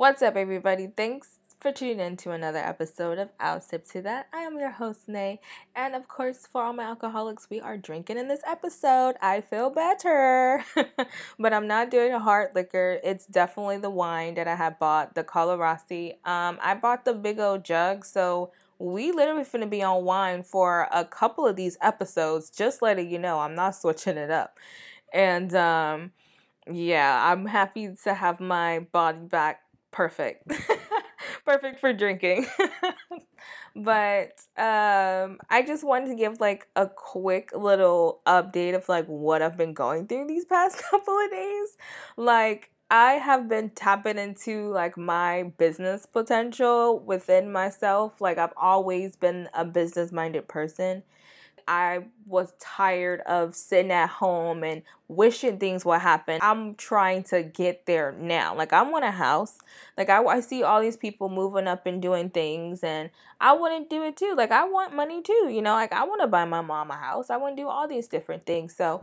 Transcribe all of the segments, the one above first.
What's up, everybody? Thanks for tuning in to another episode of I'll Sip to That. I am your host, Nay. And of course, for all my alcoholics, we are drinking in this episode. I feel better. but I'm not doing a hard liquor. It's definitely the wine that I have bought, the Carlo Rossi. Um, I bought the big old jug, so we literally finna be on wine for a couple of these episodes. Just letting you know, I'm not switching it up. And um, yeah, I'm happy to have my body back perfect. perfect for drinking. but um I just wanted to give like a quick little update of like what I've been going through these past couple of days. Like I have been tapping into like my business potential within myself. Like I've always been a business minded person I was tired of sitting at home and wishing things would happen. I'm trying to get there now. Like I want a house. Like I, I see all these people moving up and doing things and I want to do it too. Like I want money too, you know? Like I want to buy my mom a house. I want to do all these different things. So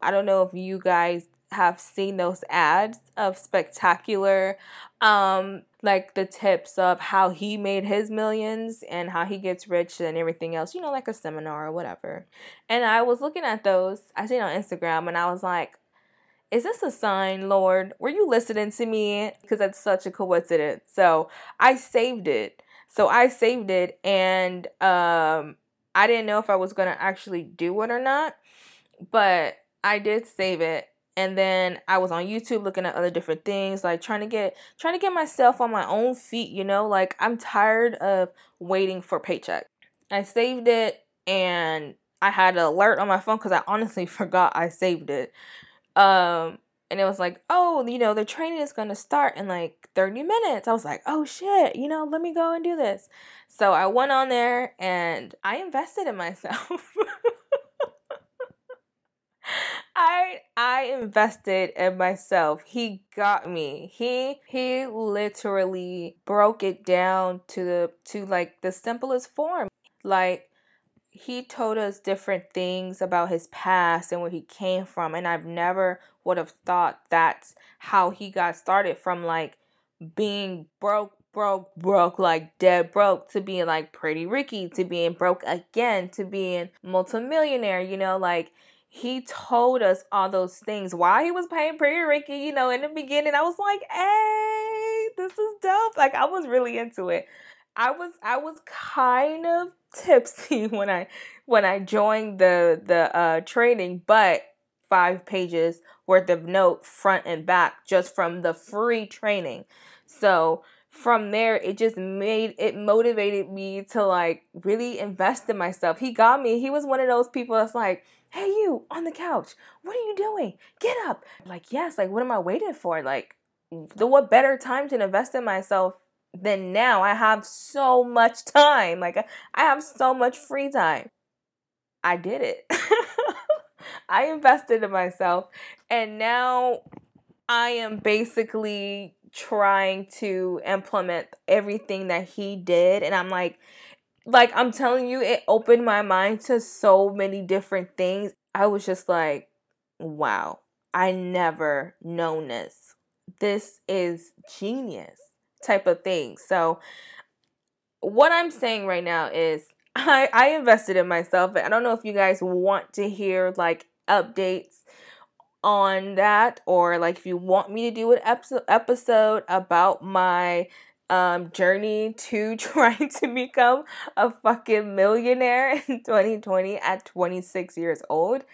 I don't know if you guys have seen those ads of spectacular um like the tips of how he made his millions and how he gets rich and everything else, you know, like a seminar or whatever. And I was looking at those, I seen on Instagram and I was like, is this a sign, Lord? Were you listening to me? Because that's such a coincidence. So I saved it. So I saved it and um I didn't know if I was gonna actually do it or not, but I did save it and then I was on YouTube looking at other different things, like trying to get trying to get myself on my own feet, you know, like I'm tired of waiting for paycheck. I saved it and I had an alert on my phone because I honestly forgot I saved it. Um and it was like, oh, you know, the training is gonna start in like 30 minutes. I was like, oh shit, you know, let me go and do this. So I went on there and I invested in myself. I I invested in myself. He got me. He he literally broke it down to the to like the simplest form. Like he told us different things about his past and where he came from and I've never would have thought that's how he got started from like being broke broke broke like dead broke to being like pretty Ricky to being broke again to being multimillionaire you know like he told us all those things while he was paying Pretty Ricky. You know, in the beginning, I was like, "Hey, this is dope!" Like I was really into it. I was I was kind of tipsy when I when I joined the the uh, training, but five pages worth of note front and back just from the free training. So from there it just made it motivated me to like really invest in myself. He got me. He was one of those people that's like hey you on the couch. What are you doing? Get up. Like yes like what am i waiting for? Like the what better time to invest in myself than now? I have so much time. Like i have so much free time. I did it. I invested in myself and now i am basically trying to implement everything that he did and i'm like like I'm telling you, it opened my mind to so many different things. I was just like, wow, I never known this. This is genius type of thing. So what I'm saying right now is I, I invested in myself. I don't know if you guys want to hear like updates on that or like if you want me to do an episode about my um, journey to trying to become a fucking millionaire in 2020 at 26 years old,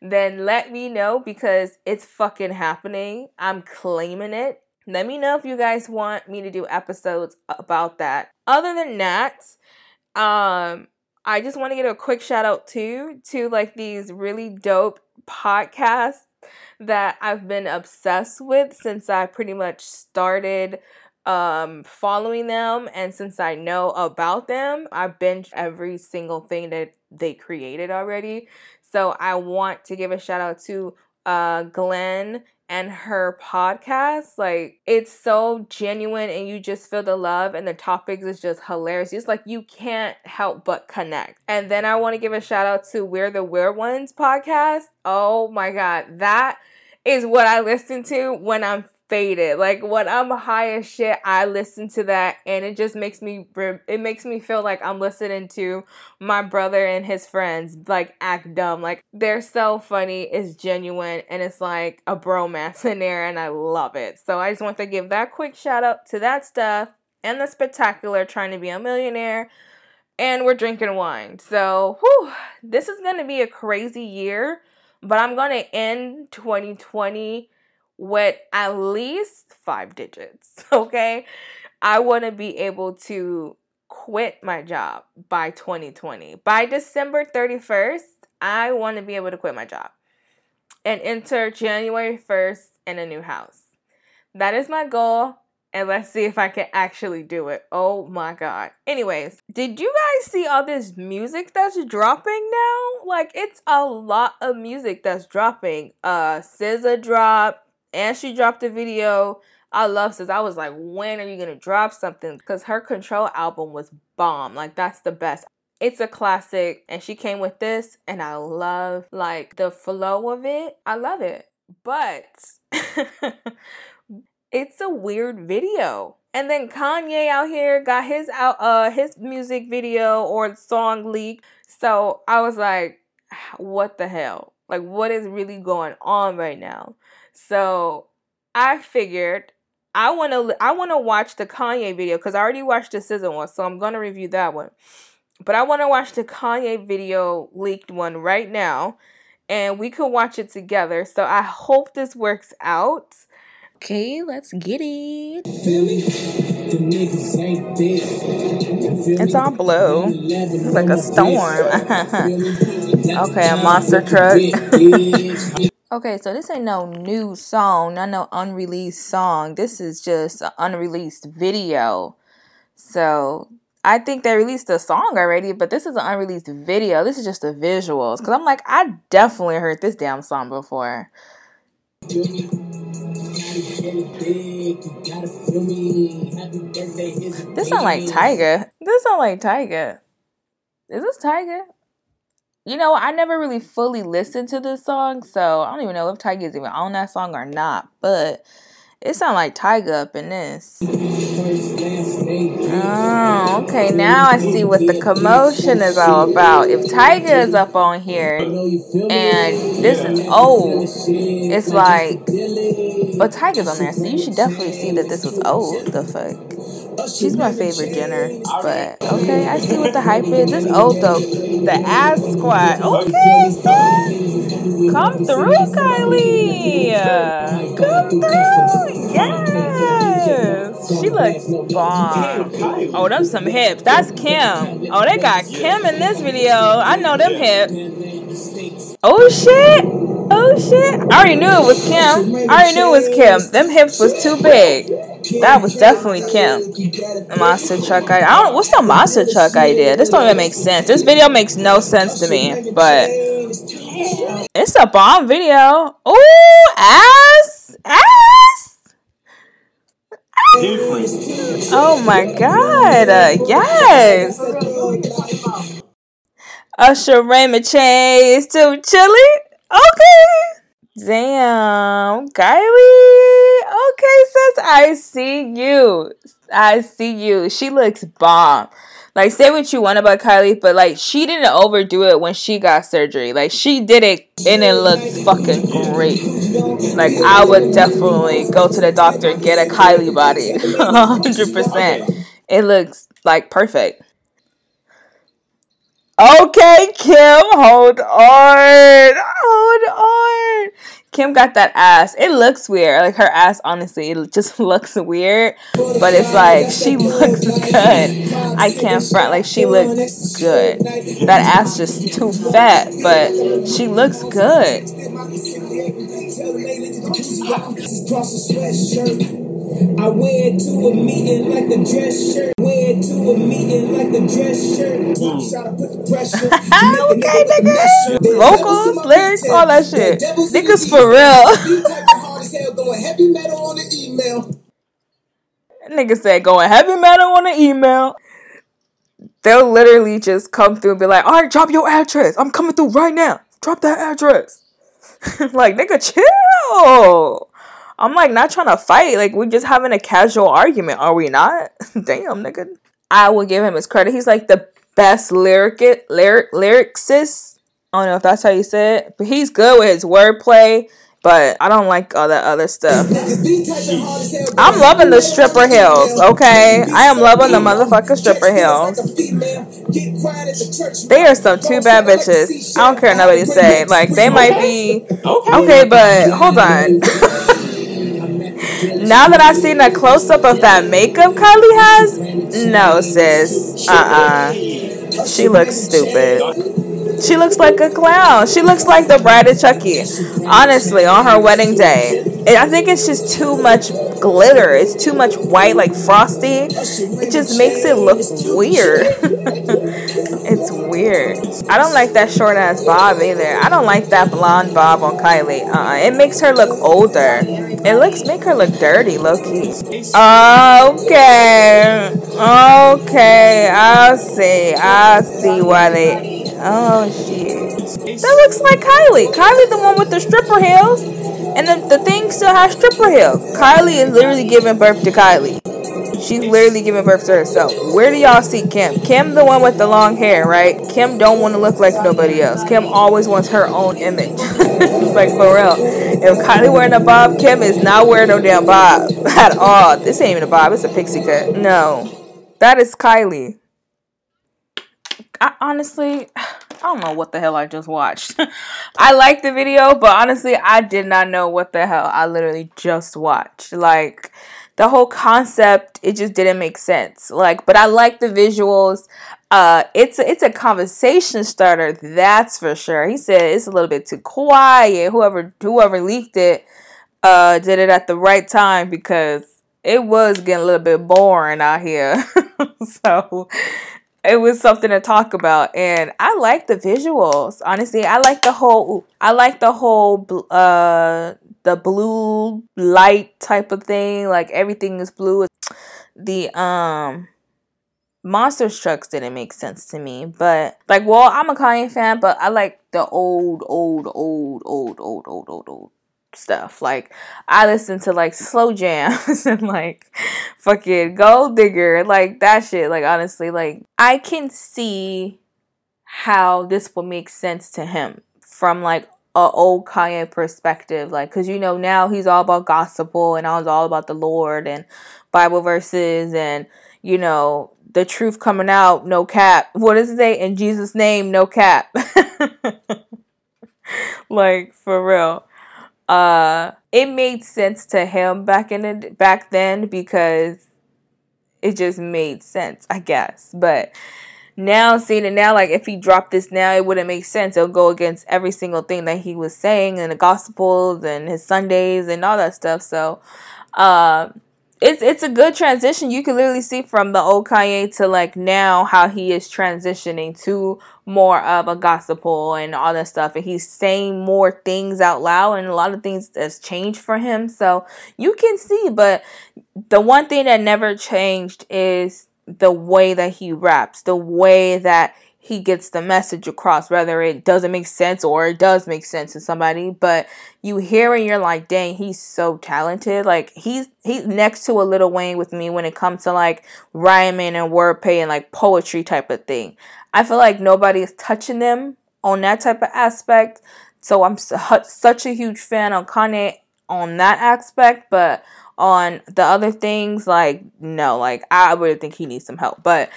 then let me know because it's fucking happening. I'm claiming it. Let me know if you guys want me to do episodes about that. Other than that, um, I just want to get a quick shout out too to like these really dope podcasts that I've been obsessed with since I pretty much started um following them and since I know about them, I binge every single thing that they created already. So I want to give a shout out to uh Glenn and her podcast. Like it's so genuine and you just feel the love and the topics is just hilarious. It's like you can't help but connect. And then I want to give a shout out to We're the Weird Ones podcast. Oh my god, that is what I listen to when I'm faded. Like when I'm high as shit, I listen to that and it just makes me it makes me feel like I'm listening to my brother and his friends like act dumb. Like they're so funny, it's genuine and it's like a bromance in there and I love it. So I just want to give that quick shout out to that stuff and the spectacular trying to be a millionaire and we're drinking wine. So, whew, this is going to be a crazy year, but I'm going to end 2020 with at least five digits, okay? I want to be able to quit my job by 2020. By December 31st, I want to be able to quit my job and enter January 1st in a new house. That is my goal and let's see if I can actually do it. Oh my god. Anyways, did you guys see all this music that's dropping now? Like it's a lot of music that's dropping. Uh SZA dropped and she dropped a video. I love SZA. I was like, when are you gonna drop something? Because her Control album was bomb. Like that's the best. It's a classic, and she came with this, and I love like the flow of it. I love it, but it's a weird video. And then Kanye out here got his out uh his music video or song leak. So I was like, what the hell? Like what is really going on right now? So I figured I want to I want to watch the Kanye video cuz I already watched the SZA one, so I'm going to review that one. But I want to watch the Kanye video leaked one right now and we could watch it together. So I hope this works out. Okay, let's get it. It's all blue. It's like a storm. okay, a monster truck. Okay, so this ain't no new song, not no unreleased song. This is just an unreleased video. So I think they released a song already, but this is an unreleased video. This is just the visuals. Cause I'm like, I definitely heard this damn song before. This sound like Tyga. This sound like Tyga. Is this Tyga? You know, I never really fully listened to this song, so I don't even know if Tyga is even on that song or not. But it sounds like Tyga up in this. Oh, okay. Now I see what the commotion is all about. If Tyga is up on here and this is old, it's like, but Tyga's on there, so you should definitely see that this was old. The fuck. She's my favorite Jenner, but okay, I see what the hype is. This old though. The ass squat. Okay, sis. Come through, Kylie. Come through. Yes. She looks bomb. Oh, them some hips. That's Kim. Oh, they got Kim in this video. I know them hips. Oh shit. Oh shit. I already knew it was Kim. I already knew it was Kim. Them hips was too big. That was definitely Kim. A monster truck idea. I don't what's the monster truck idea? This don't even make sense. This video makes no sense to me. But it's a bomb video. Ooh, ass. Ass. Oh my god, uh, yes. Usher Raymond Chase too chilly. Okay. Damn, Kylie. Okay, sis, I see you. I see you. She looks bomb. Like, say what you want about Kylie, but like, she didn't overdo it when she got surgery. Like, she did it and it looked fucking great. Like, I would definitely go to the doctor and get a Kylie body. 100%. It looks like perfect. Okay, Kim, hold on. Hold on. Kim got that ass. It looks weird. Like her ass, honestly, it just looks weird. But it's like she looks good. I can't front. Like she looks good. That ass just too fat, but she looks good. I wear it to a meeting like the dress shirt. Wear it to a meeting like the dress shirt. Try to put the pressure. Ah, okay, nigga. Vocals, lyrics, all that shit. Niggas for real. Nigga said going heavy metal on the email. They'll literally just come through and be like, all right, drop your address. I'm coming through right now. Drop that address. like, nigga, chill. I'm like not trying to fight. Like we're just having a casual argument, are we not? Damn, nigga. I will give him his credit. He's like the best lyric lyric lyricist. I don't know if that's how you say it, but he's good with his wordplay. But I don't like all that other stuff. I'm loving the stripper heels, okay? I am loving the motherfucking stripper heels. They are some two bad bitches. I don't care what nobody say. Like, they might be. Okay, but hold on. Now that I've seen a close up of that makeup Kylie has, no, sis. Uh uh She looks stupid. She looks like a clown. She looks like the bride of Chucky. Honestly, on her wedding day. I think it's just too much glitter. It's too much white, like frosty. It just makes it look weird. it's weird. I don't like that short ass bob either. I don't like that blonde bob on Kylie. Uh, it makes her look older. It looks make her look dirty, low key. Okay, okay. I'll see. I'll see why they Oh shit. That looks like Kylie. Kylie the one with the stripper heels. And the, the thing still has stripper heel. Kylie is literally giving birth to Kylie. She's literally giving birth to herself. Where do y'all see Kim? Kim the one with the long hair, right? Kim don't want to look like nobody else. Kim always wants her own image. like for real. If Kylie wearing a bob, Kim is not wearing no damn bob at all. This ain't even a bob, it's a pixie cut. No. That is Kylie. I honestly, I don't know what the hell I just watched. I liked the video, but honestly, I did not know what the hell I literally just watched. Like the whole concept, it just didn't make sense. Like, but I like the visuals. Uh, it's a, it's a conversation starter, that's for sure. He said it's a little bit too quiet. Whoever whoever leaked it, uh, did it at the right time because it was getting a little bit boring out here. so it was something to talk about and i like the visuals honestly. I like the whole i like the whole uh the blue light type of thing like everything is blue. The um monster trucks didn't make sense to me but like well i'm a kanye fan but i like the old old old old old old old old stuff. Like I listen to like slow jams and like fucking gold digger, like that shit. Like honestly, like I can see how this will make sense to him from like a old Kanye perspective. Like cause you know now he's all about gospel and I was all about the Lord and Bible verses and you know the truth coming out, no cap. What does it say? In Jesus' name, no cap. like for real uh it made sense to him back in the back then because it just made sense, I guess. But now seeing it now, like if he dropped this now, it wouldn't make sense. It'll go against every single thing that he was saying in the gospels and his Sundays and all that stuff. So uh it's it's a good transition. You can literally see from the old Kanye to like now how he is transitioning to more of a gospel and all that stuff and he's saying more things out loud and a lot of things has changed for him so you can see but the one thing that never changed is the way that he raps the way that he gets the message across, whether it doesn't make sense or it does make sense to somebody. But you hear and you're like, dang, he's so talented. Like he's he's next to a Lil Wayne with me when it comes to like rhyming and wordplay and like poetry type of thing. I feel like nobody is touching them on that type of aspect. So I'm such a huge fan on Kanye on that aspect, but on the other things, like no, like I would think he needs some help. But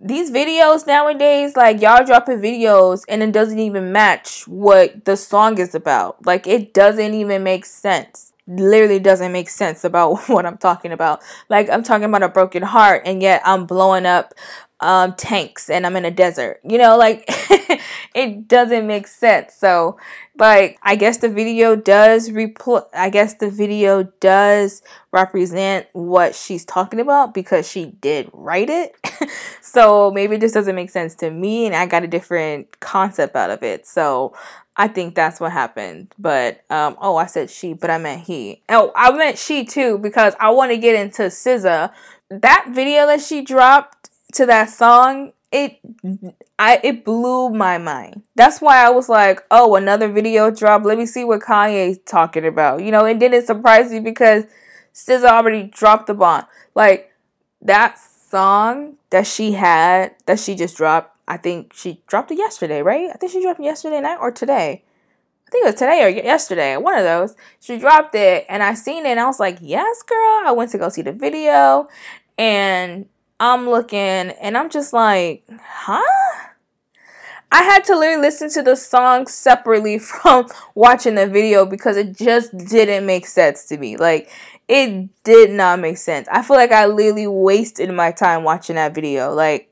these videos nowadays, like y'all dropping videos and it doesn't even match what the song is about. Like it doesn't even make sense. Literally doesn't make sense about what I'm talking about. Like I'm talking about a broken heart and yet I'm blowing up um tanks and I'm in a desert. You know, like it doesn't make sense. So like I guess the video does repl- I guess the video does represent what she's talking about because she did write it. so maybe it just doesn't make sense to me and I got a different concept out of it. So I think that's what happened. But um oh I said she, but I meant he. Oh, I meant she too because I want to get into SZA. That video that she dropped to that song it I it blew my mind. That's why I was like, oh, another video drop. Let me see what Kanye's talking about. You know, and then it surprised me because SZA already dropped the bomb. Like that song that she had that she just dropped. I think she dropped it yesterday, right? I think she dropped it yesterday night or today. I think it was today or yesterday, one of those. She dropped it and I seen it and I was like, yes, girl. I went to go see the video and I'm looking and I'm just like, huh? I had to literally listen to the song separately from watching the video because it just didn't make sense to me. Like, it did not make sense. I feel like I literally wasted my time watching that video. Like,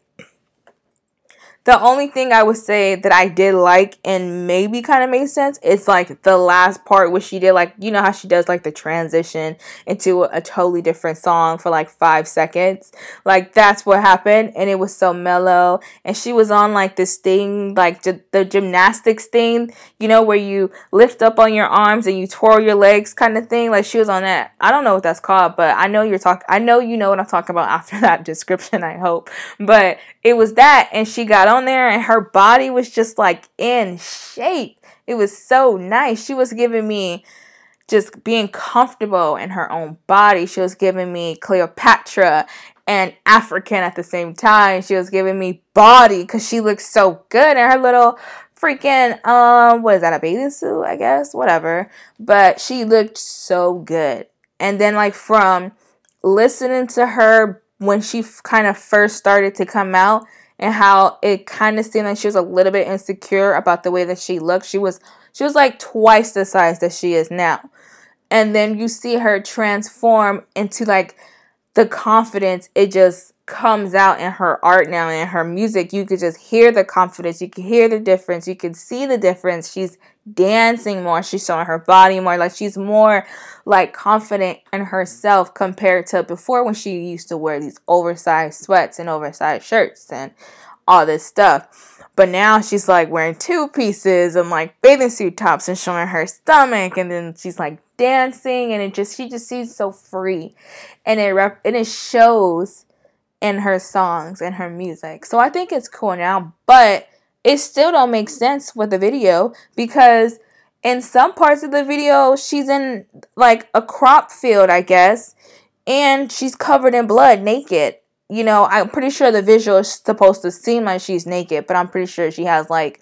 the only thing I would say that I did like and maybe kind of made sense is like the last part where she did like you know how she does like the transition into a, totally different song for like five seconds. Like that's what happened, and it was so mellow. And she was on like this thing, like j- the gymnastics thing, you know, where you lift up on your arms and you twirl your legs, kind of thing. Like she was on that. I don't know what that's called, but I know you're talking. I know you know what I'm talking about after that description. I hope, but it was that, and she got on there and her body was just like in shape. It was so nice. She was giving me just being comfortable in her own body. She was giving me Cleopatra and African at the same time. She was giving me body because she looked so good in her little freaking um what is that a bathing suit I guess whatever. But she looked so good. And then like from listening to her when she f- kind of first started to come out and how it kind of seemed like she was a little bit insecure about the way that she looked. She was she was like twice the size that she is now. And then you see her transform into like the confidence it just comes out in her art now and her music. You could just hear the confidence, you could hear the difference, you could see the difference. She's dancing more, she's showing her body more, like she's more like confident in herself compared to before when she used to wear these oversized sweats and oversized shirts and all this stuff. But now she's like wearing two pieces and like bathing suit tops and showing her stomach and then she's like dancing and it just she just seems so free and it rep- and it shows in her songs and her music. So I think it's cool now, but it still don't make sense with the video because in some parts of the video, she's in like a crop field, I guess, and she's covered in blood, naked. You know, I'm pretty sure the visual is supposed to seem like she's naked, but I'm pretty sure she has like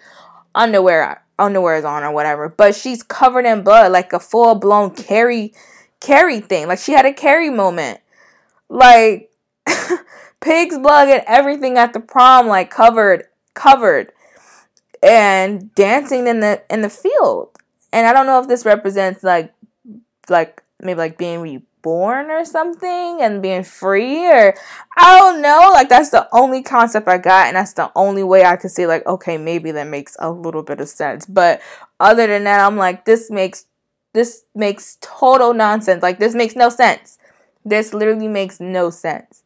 underwear underwear is on or whatever. But she's covered in blood, like a full blown Carrie Carrie thing. Like she had a Carrie moment. Like pig's blood and everything at the prom, like covered, covered, and dancing in the in the field and I don't know if this represents like like maybe like being reborn or something and being free or I don't know. Like that's the only concept I got and that's the only way I could see like okay, maybe that makes a little bit of sense. But other than that, I'm like this makes this makes total nonsense. Like this makes no sense. This literally makes no sense.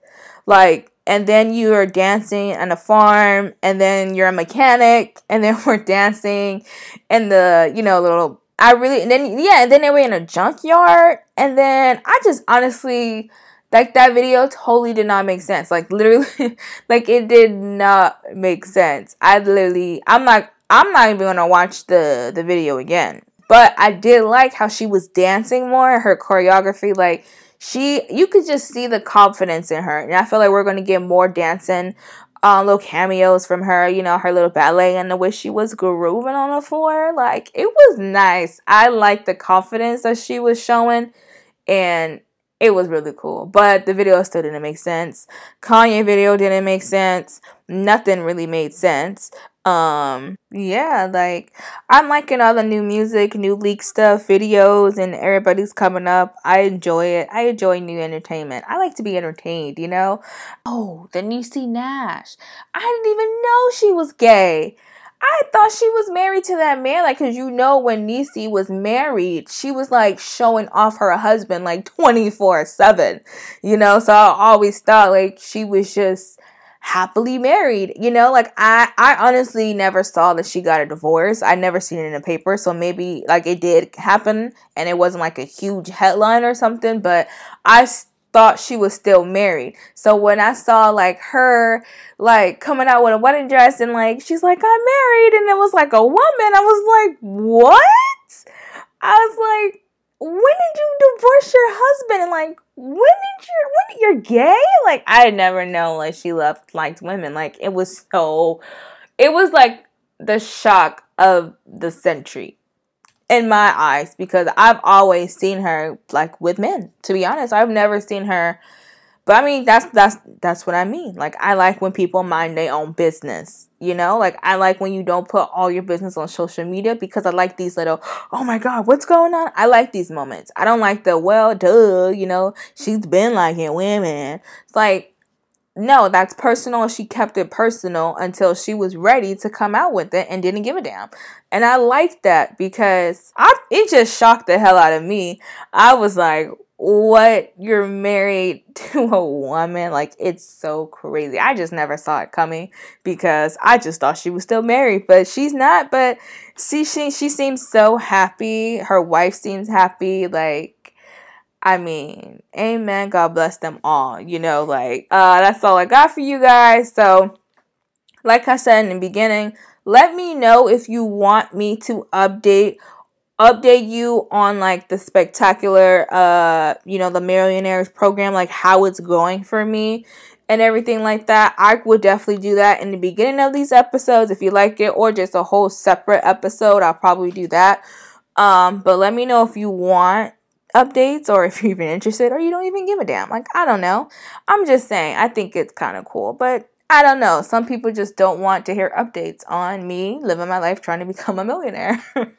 Like and then you are dancing on a farm and then you're a mechanic and then we're dancing in the you know little i really and then yeah and then they were in a junkyard. And then i just honestly like that video totally did not make sense. Like literally like it did not make sense. I literally i'm not i'm not even gonna watch the the video again. But i did like how she was dancing more her choreography like she you could just see the confidence in her and i feel like we're going to get more dancing um, little cameos from her, you know, her little ballet and the way she was grooving on the floor. Like, it was nice. I liked the confidence that she was showing, and it was really cool. But the video still didn't make sense. Kanye video didn't make sense. Nothing really made sense um yeah like i'm liking all the new music new leak stuff videos and everybody's coming up. I enjoy it. I enjoy new entertainment. I like to be entertained you know? Oh then you see Nash. I didn't even know she was gay. I thought she was married to that man, like, cause you know when Niecy was married, she was like showing off her husband like twenty four seven, you know. So I always thought like she was just happily married you know like i i honestly never saw that she got a divorce i never seen it in a paper so maybe like it did happen and it wasn't like a huge headline or something but i thought she was still married. So when I saw like her like coming out with a wedding dress and like she's like I'm married and it was like a woman, I was like, "What?" I was like, "When did you divorce your husband?" And like, "When did you when you're gay?" Like I never know like she loved liked women. Like it was so it was like the shock of the century in my eyes because I've always seen her like with men. To be honest, I've never seen her. But I mean, that's that's that's what I mean. Like I like when people mind their own business. You know, like I like when you don't put all your business on social media because I like these little, oh my god, what's going on? I like these moments. I don't like the well, duh. You know, she's been liking women. It's like no, that's personal. She kept it personal until she was ready to come out with it and didn't give a damn. And I liked that because I it just shocked the hell out of me. I was like, what? You're married to a woman? Like it's so crazy. I just never saw it coming because I just thought she was still married, but she's not. But see, she she seems so happy. Her wife seems happy. Like I mean, amen. God bless them all. You know, like, uh, that's all I got for you guys. So, like I said in the beginning, let me know if you want me to update update you on like the spectacular uh you know the millionaires program like how it's going for me and everything like that i would definitely do that in the beginning of these episodes if you like it or just a whole separate episode i'll probably do that um but let me know if you want updates or if you're even interested or you don't even give a damn. Like, I don't know. I'm just saying, I think it's kind of cool, but I don't know. Some people just don't want to hear updates on me living my life trying to become a millionaire.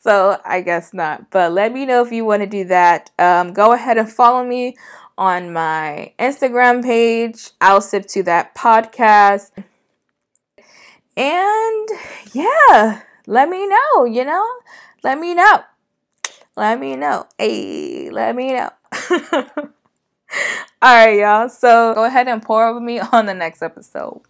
so I guess not. But let me know if you want to do that. Um, go ahead and follow me on my Instagram page. I'll sip to that podcast. And yeah, let me know, you know? Let me know let me know. Hey, let me know. All right, y'all. So go ahead and pour over me on the next episode.